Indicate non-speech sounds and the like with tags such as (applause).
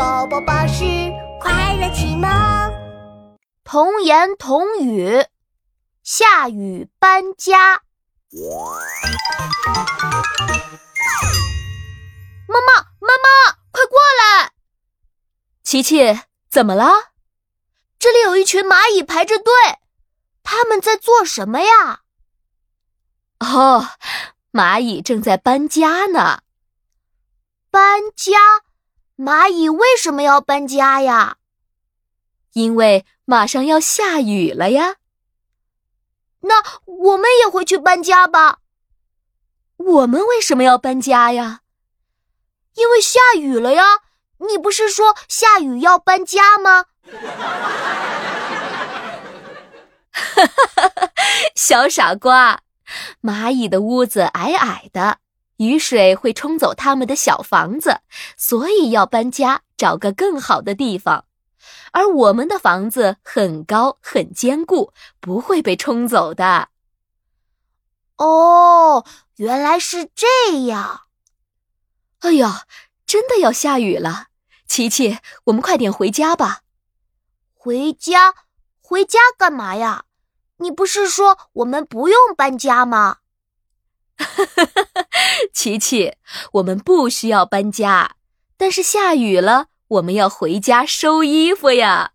宝宝巴士快乐启蒙，童言童语，下雨搬家。妈妈，妈妈，快过来！琪琪，怎么了？这里有一群蚂蚁排着队，他们在做什么呀？哦，蚂蚁正在搬家呢。搬家？蚂蚁为什么要搬家呀？因为马上要下雨了呀。那我们也回去搬家吧。我们为什么要搬家呀？因为下雨了呀。你不是说下雨要搬家吗？哈哈哈哈！小傻瓜，蚂蚁的屋子矮矮的，雨水会冲走他们的小房子，所以要搬家，找个更好的地方。而我们的房子很高很坚固，不会被冲走的。哦，原来是这样。哎呀，真的要下雨了。琪琪，我们快点回家吧。回家？回家干嘛呀？你不是说我们不用搬家吗？(laughs) (laughs) 琪琪，我们不需要搬家，但是下雨了，我们要回家收衣服呀。